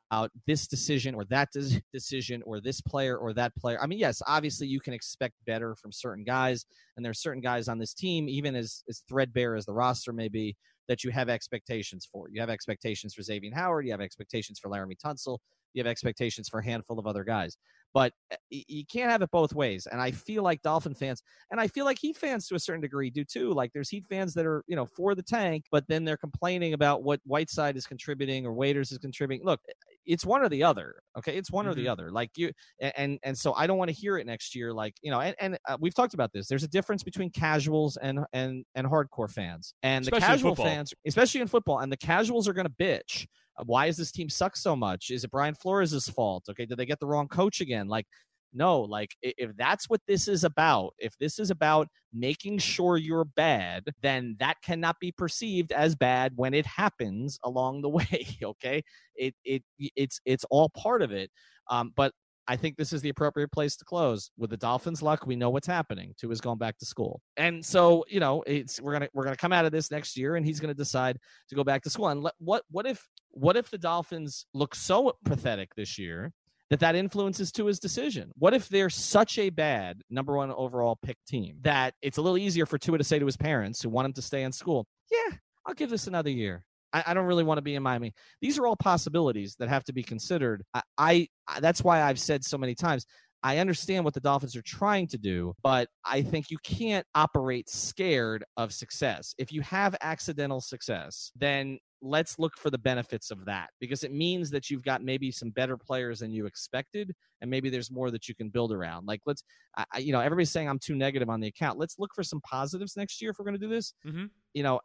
S1: this decision or that decision or this player or that player. I mean, yes, obviously you can expect better from certain guys, and there's certain guys on this team, even as as threadbare as the roster may be, that you have expectations for. You have expectations for Xavier Howard, you have expectations for Laremy Tunsil, you have expectations for a handful of other guys. But eh, you can't have it both ways. And I feel like Dolphin fans, and I feel like Heat fans to a certain degree do too. Like there's Heat fans that are, you know, for the tank, but then they're complaining about what Whiteside is contributing or Waiters is contributing. Look, it's one or the other. Okay, it's one mm-hmm. or the mm-hmm. other. Like you, and and so I don't want to hear it next year. Like you know, and and uh, we've talked about this. There's a difference between casuals and and and hardcore fans, and
S2: especially
S1: the casual fans, especially in football, and the casuals are going to bitch why is this team suck so much? Is it Brian Flores' fault? Okay, did they get the wrong coach again? Like, no, like if that's what this is about, if this is about making sure you're bad, then that cannot be perceived as bad when it happens along the way. Okay, it it it's it's all part of it. Um, but I think this is the appropriate place to close. With the Dolphins' luck, we know what's happening. Tua is going back to school, and so you know it's we're gonna we're gonna come out of this next year, and he's gonna decide to go back to school. And let, what what if what if the Dolphins look so pathetic this year that that influences his decision? What if they're such a bad number one overall pick team that it's a little easier for Tua to say to his parents who want him to stay in school, "Yeah, I'll give this another year. I, I don't really want to be in Miami. These are all possibilities that have to be considered. I, I, I that's why I've said so many times. I understand what the Dolphins are trying to do, but I think you can't operate scared of success. If you have accidental success, then let's look for the benefits of that because it means that you've got maybe some better players than you expected and maybe there's more that you can build around like let's I, you know everybody's saying i'm too negative on the account let's look for some positives next year if we're going to do this
S2: mm-hmm.
S1: you know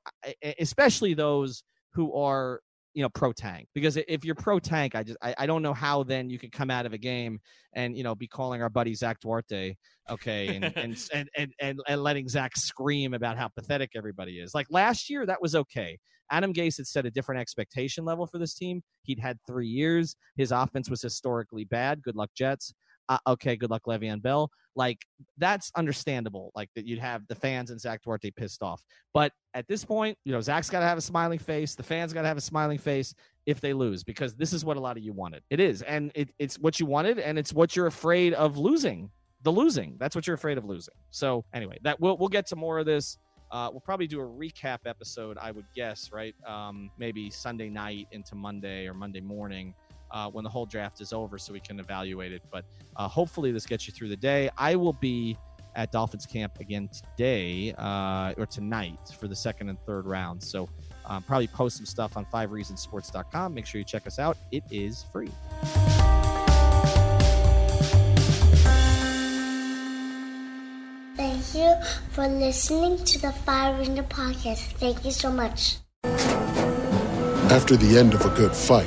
S1: especially those who are you know pro tank because if you're pro tank i just I, I don't know how then you can come out of a game and you know be calling our buddy zach duarte okay and and, and, and and and letting zach scream about how pathetic everybody is. Like last year that was okay. Adam gase had set a different expectation level for this team. He'd had three years. His offense was historically bad. Good luck jets uh, okay, good luck, Le'Veon Bell. Like that's understandable. Like that you'd have the fans and Zach Duarte pissed off. But at this point, you know, Zach's got to have a smiling face. The fans got to have a smiling face if they lose because this is what a lot of you wanted. It is, and it, it's what you wanted, and it's what you're afraid of losing. The losing. That's what you're afraid of losing. So anyway, that we'll we'll get to more of this. Uh, we'll probably do a recap episode, I would guess, right? Um, maybe Sunday night into Monday or Monday morning uh, when the whole draft is over so we can evaluate it. But uh, hopefully, this gets you through the day. I will be at Dolphins camp again today uh, or tonight for the second and third rounds. So, um, probably post some stuff on 5reasonsports.com. Make sure you check us out, it is free.
S6: thank you for listening to the Fire Ranger podcast. Thank you so much.
S7: After the end of a good fight,